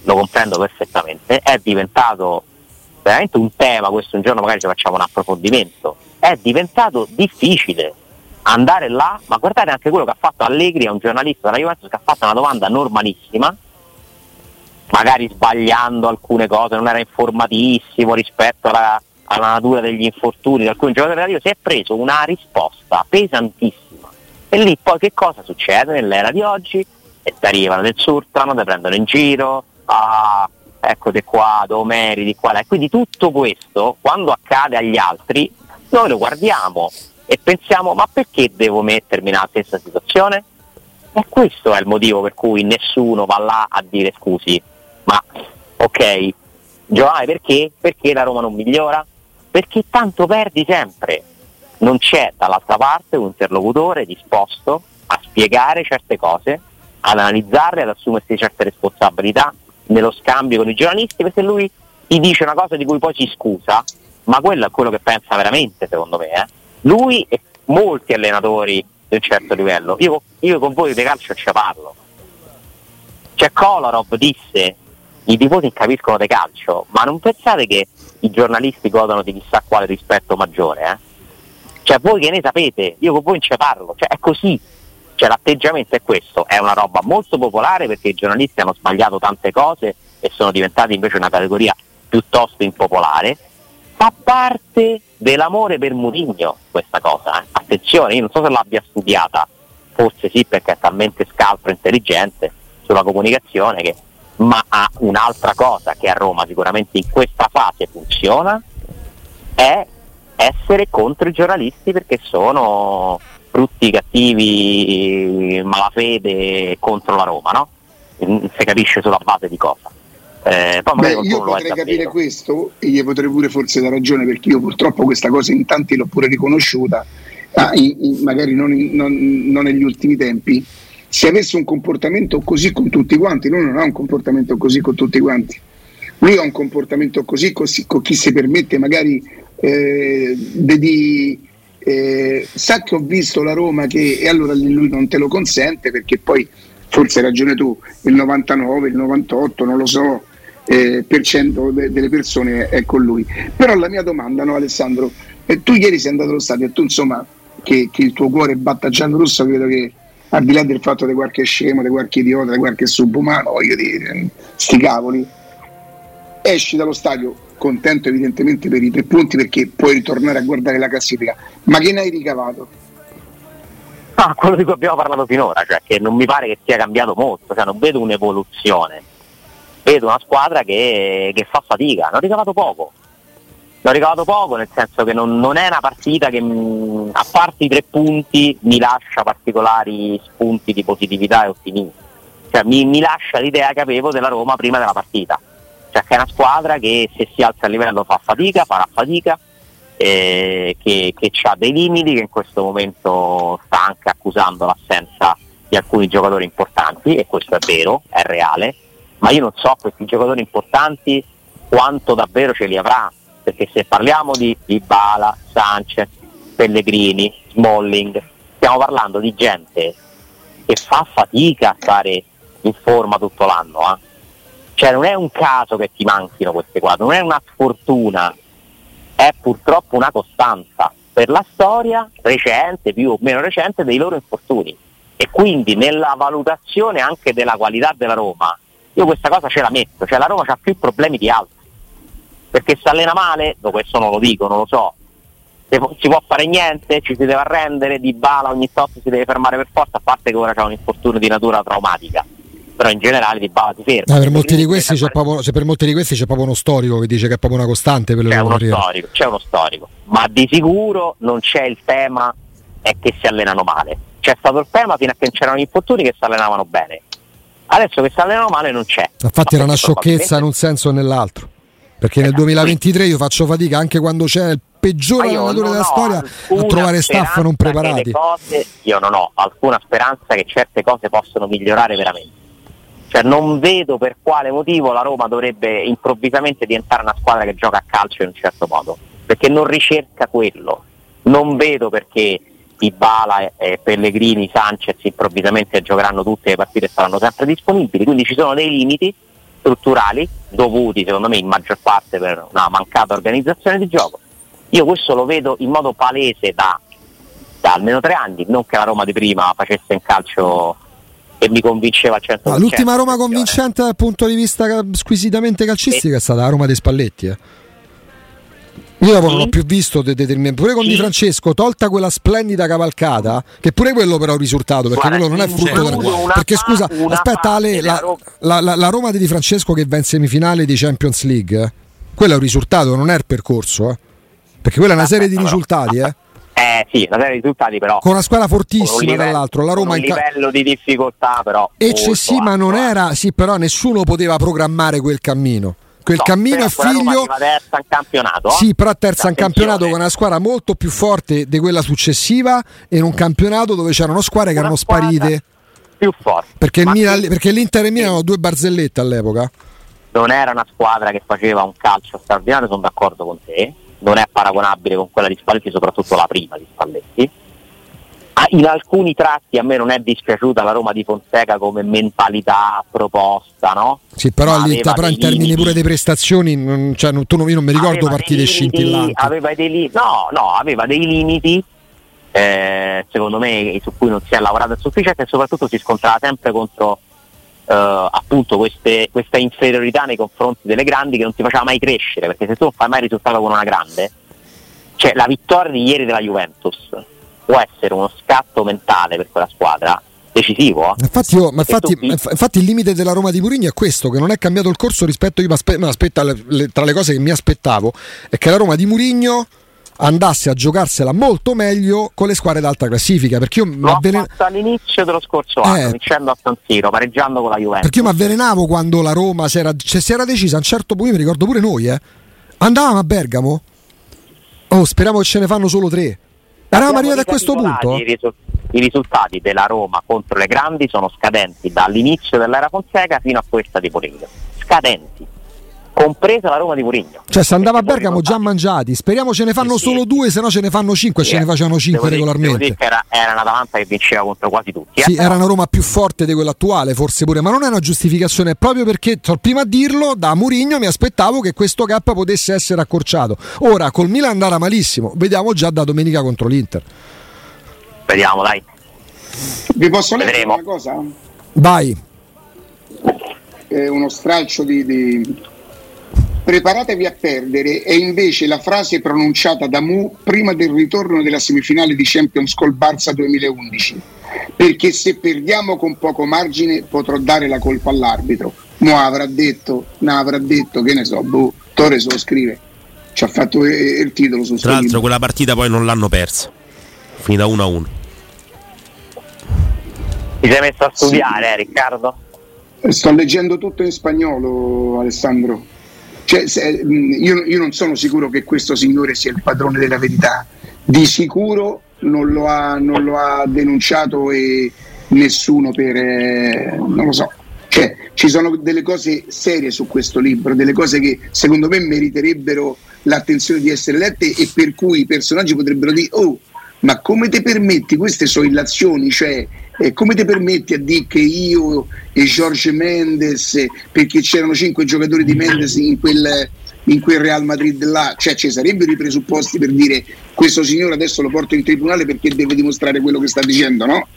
lo comprendo perfettamente, è diventato veramente un tema, questo un giorno magari ci facciamo un approfondimento, è diventato difficile andare là, ma guardate anche quello che ha fatto Allegri a un giornalista della Juventus che ha fatto una domanda normalissima, magari sbagliando alcune cose, non era informatissimo rispetto alla, alla natura degli infortuni di alcuni giocatori della Juve, si è preso una risposta pesantissima. E lì poi che cosa succede nell'era di oggi? E ti arrivano del surtlano, ti prendono in giro, ah, eccoti qua, do meriti qua, là. e quindi tutto questo, quando accade agli altri, noi lo guardiamo e pensiamo, ma perché devo mettermi nella stessa situazione? E questo è il motivo per cui nessuno va là a dire scusi, ma ok, Giovanni perché? Perché la Roma non migliora? Perché tanto perdi sempre. Non c'è dall'altra parte un interlocutore disposto a spiegare certe cose, ad analizzarle, ad assumersi certe responsabilità nello scambio con i giornalisti, perché lui ti dice una cosa di cui poi si scusa, ma quello è quello che pensa veramente, secondo me. eh. Lui e molti allenatori di un certo livello. Io, io con voi di calcio ci parlo. Cioè Kolarov disse i tifosi capiscono di calcio, ma non pensate che i giornalisti godano di chissà quale rispetto maggiore, eh? Cioè voi che ne sapete, io con voi non ci parlo, cioè è così, cioè l'atteggiamento è questo, è una roba molto popolare perché i giornalisti hanno sbagliato tante cose e sono diventati invece una categoria piuttosto impopolare, fa parte dell'amore per Mourinho questa cosa, eh. attenzione, io non so se l'abbia studiata, forse sì perché è talmente scaltro e intelligente sulla comunicazione che ma ha un'altra cosa che a Roma sicuramente in questa fase funziona è essere contro i giornalisti perché sono brutti, cattivi, malafede contro la Roma, no? Non si capisce sulla base di cosa. Eh, Beh, io potrei capire davvero. questo e gli potrei pure forse dare ragione perché io purtroppo questa cosa in tanti l'ho pure riconosciuta, ah, in- in- magari non, in- non- non negli ultimi tempi. Se avesse un comportamento così con tutti quanti, lui non ha un comportamento così con tutti quanti. Lui ha un comportamento così, così con chi si permette magari eh, di, eh, sa che ho visto la Roma che e allora lui non te lo consente perché poi forse hai ragione tu, il 99, il 98, non lo so, eh, per cento de- delle persone è con lui. Però la mia domanda, no Alessandro, eh, tu ieri sei andato allo stadio e tu insomma che, che il tuo cuore batta giallo rosso, credo che al di là del fatto di qualche scemo, di qualche idiota, di qualche subumano, voglio dire, sti cavoli, esci dallo stadio contento evidentemente per i tre punti perché puoi ritornare a guardare la classifica, ma che ne hai ricavato? Ah, quello di cui abbiamo parlato finora, cioè che non mi pare che sia cambiato molto, cioè non vedo un'evoluzione. Vedo una squadra che, che fa fatica, ne ho ricavato poco. Ne ricavato poco nel senso che non, non è una partita che a parte i tre punti mi lascia particolari spunti di positività e ottimismo. Cioè mi, mi lascia l'idea che avevo della Roma prima della partita. Cioè che è una squadra che se si alza a livello fa fatica, farà fatica, eh, che, che ha dei limiti, che in questo momento sta anche accusando l'assenza di alcuni giocatori importanti, e questo è vero, è reale, ma io non so questi giocatori importanti quanto davvero ce li avrà, perché se parliamo di, di Bala, Sanchez, Pellegrini, Smalling, stiamo parlando di gente che fa fatica a stare in forma tutto l'anno. Eh? Cioè non è un caso che ti manchino queste quadre, non è una sfortuna, è purtroppo una costanza per la storia recente, più o meno recente, dei loro infortuni. E quindi nella valutazione anche della qualità della Roma, io questa cosa ce la metto, cioè la Roma ha più problemi di altri. Perché si allena male, no, questo non lo dico, non lo so, si può fare niente, ci si deve arrendere, di bala ogni tot si deve fermare per forza, a parte che ora c'è un infortunio di natura traumatica però in generale di base si ferma. Ah, per, molti di questi c'è proprio, per molti di questi c'è proprio uno storico che dice che è proprio una costante per le c'è uno storico, c'è uno storico, ma di sicuro non c'è il tema è che si allenano male. C'è stato il tema fino a che c'erano gli infortuni che si allenavano bene. Adesso che allenano male non c'è. Infatti era una sciocchezza in un senso o nell'altro. Perché esatto. nel 2023 io faccio fatica anche quando c'è il peggiore allenatore della storia a trovare staff non preparati. Cose, io non ho alcuna speranza che certe cose possano migliorare veramente cioè, non vedo per quale motivo la Roma dovrebbe improvvisamente diventare una squadra che gioca a calcio in un certo modo, perché non ricerca quello. Non vedo perché Ibala e Pellegrini, Sanchez improvvisamente giocheranno tutte le partite e saranno sempre disponibili, quindi ci sono dei limiti strutturali dovuti secondo me in maggior parte per una mancata organizzazione di gioco. Io questo lo vedo in modo palese da, da almeno tre anni, non che la Roma di prima facesse in calcio che mi convinceva al 100%. Ah, l'ultima Roma convincente dal punto di vista squisitamente calcistico e... è stata la Roma dei Spalletti. Eh. Io sì. non l'ho più visto de- de- de- pure con sì. Di Francesco, tolta quella splendida cavalcata, che pure quello però è un risultato, perché Guarda, quello non è frutto della... Perché scusa, aspetta Ale, la, la, la, la, Roma di Di Francesco che va in semifinale di Champions League, eh? quello è un risultato, non è il percorso, eh? perché quella è una serie di risultati. Eh? Eh sì, una serie di risultati però. Con una squadra fortissima livello, dall'altro, la Roma un in ca- livello di difficoltà però. Eccessiva non era, sì, però nessuno poteva programmare quel cammino. Quel no, cammino è figlio. terza in campionato. Sì, però terza in campionato con una squadra molto più forte di quella successiva e in un campionato dove c'erano squadre che erano sparite. Più forte. Perché, Milan, perché l'Inter e Milan erano due barzellette all'epoca. Non era una squadra che faceva un calcio straordinario, sono d'accordo con te non è paragonabile con quella di Spalletti, soprattutto la prima di Spalletti. Ah, in alcuni tratti a me non è dispiaciuta la Roma di Fonseca come mentalità, proposta, no? Sì, però, però in termini limiti. pure di prestazioni, non, cioè, tu, io non mi ricordo aveva partite scintillanti. Aveva dei, li- no, no, aveva dei limiti, eh, secondo me, su cui non si è lavorato a sufficienza e soprattutto si scontrava sempre contro Uh, appunto queste, questa inferiorità nei confronti delle grandi che non ti faceva mai crescere, perché se tu non fai mai risultato con una grande, cioè la vittoria di ieri della Juventus può essere uno scatto mentale per quella squadra decisivo. Eh? Infatti, io, ma infatti, tu... infatti, il limite della Roma di Murigno è questo, che non è cambiato il corso rispetto a io, tra le cose che mi aspettavo, è che la Roma di Murigno andasse a giocarsela molto meglio con le squadre d'alta classifica. Perché io L'ho avvelen... all'inizio dello scorso anno, eh, vincendo a San Siro, pareggiando con la Juventus. Perché io mi avvelenavo quando la Roma si era, cioè, si era decisa a un certo punto, mi ricordo pure noi, eh. andavamo a Bergamo. Oh, speriamo che ce ne fanno solo tre. Eravamo arrivati a questo punto. I, risu- I risultati della Roma contro le grandi sono scadenti dall'inizio dell'era Fonseca fino a questa di Polino. Scadenti compresa la Roma di Mourinho. Cioè se andava a Bergamo già mangiati, speriamo ce ne fanno sì, solo sì. due, se no ce ne fanno cinque e ce ne facevano cinque devo regolarmente. Dire, era, era una davanti che vinceva contro quasi tutti. Eh? Sì, era una Roma più forte di quella attuale, forse pure, ma non è una giustificazione, è proprio perché prima a dirlo da Mourinho mi aspettavo che questo gap potesse essere accorciato. Ora col Milan andrà malissimo, vediamo già da domenica contro l'Inter. Vediamo, dai. Vi posso leggere una cosa? Vai. È uno stralcio di, di preparatevi a perdere. È invece la frase pronunciata da Mu prima del ritorno della semifinale di Champions col Barça 2011 perché se perdiamo con poco margine potrò dare la colpa all'arbitro. Mu avrà detto, no, avrà detto che ne so, boh, Torres lo scrive. Ci ha fatto il titolo su Tra l'altro quella partita poi non l'hanno persa. Finita 1 a 1 ti sei messo a studiare sì. eh, Riccardo? Sto leggendo tutto in spagnolo Alessandro cioè, se, mm, io, io, non sono sicuro che questo signore sia il padrone della verità, di sicuro non lo ha, non lo ha denunciato e, nessuno per... Eh, non lo so. Cioè, ci sono delle cose serie su questo libro, delle cose che secondo me meriterebbero l'attenzione di essere lette e per cui i personaggi potrebbero dire, oh, ma come ti permetti, queste sono illazioni, cioè eh, come ti permetti a dire che io e Jorge Mendes, perché c'erano cinque giocatori di Mendes in quel, in quel Real Madrid là, cioè ci sarebbero i presupposti per dire questo signore adesso lo porto in tribunale perché deve dimostrare quello che sta dicendo, no?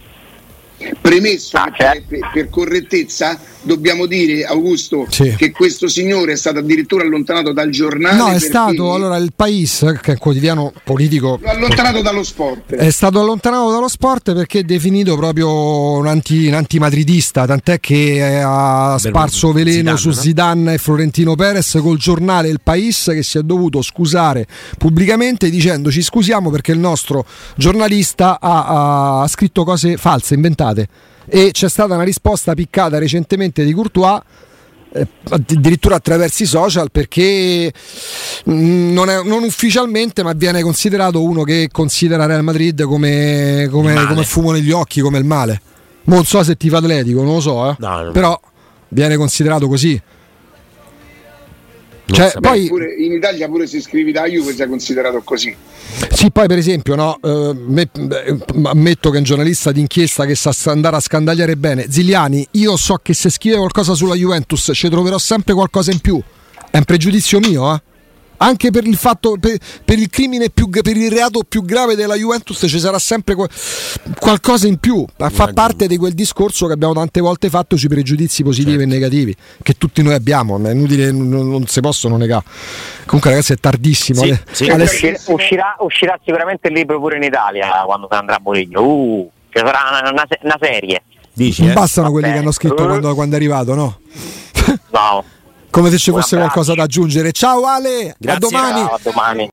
Premesso Ah, certo. per, per correttezza dobbiamo dire, Augusto, Sì. che questo signore è stato addirittura allontanato dal giornale. No, è stato allora il Pais, che è un quotidiano politico. allontanato dallo sport. È stato allontanato dallo sport perché è definito proprio un, anti, un antimadridista, tant'è che eh, ha sparso veleno Zidane, su no? Zidane e Florentino Perez col giornale Il Pais che si è dovuto scusare pubblicamente dicendo ci scusiamo perché il nostro giornalista ha, ha scritto cose false, inventate. E c'è stata una risposta piccata recentemente di Courtois eh, addirittura attraverso i social perché mm, non, è, non ufficialmente ma viene considerato uno che considera Real Madrid come, come, come fumo negli occhi, come il male. Non so se tifa atletico, non lo so, eh. No, no. però viene considerato così. Cioè, poi, Pure- in Italia pure se scrivi da Juve sei considerato così. sì, poi per esempio, no, eh, me- eh, ammetto che è un giornalista d'inchiesta che sa andare a scandagliare bene. Ziliani, io so che se scrive qualcosa sulla Juventus ci troverò sempre qualcosa in più. È un pregiudizio mio, eh. Anche per il fatto, per, per il crimine più, per il reato più grave della Juventus ci sarà sempre que- qualcosa in più. Ma fa parte di quel discorso che abbiamo tante volte fatto sui pregiudizi positivi e negativi, che tutti noi abbiamo. È inutile, non, non si possono negare. Comunque, ragazzi, è tardissimo. Sì, Ale- sì. Ale- Uscirà, uscirà, uscirà sicuramente il libro pure in Italia quando andrà a Boligno. Uh, ci sarà una, una una serie. Dici, non eh? bastano quelli va che hanno scritto quando, quando è arrivato, no? No. Come se ci fosse qualcosa da aggiungere. Ciao Ale, a Grazie. domani. Ciao, a domani.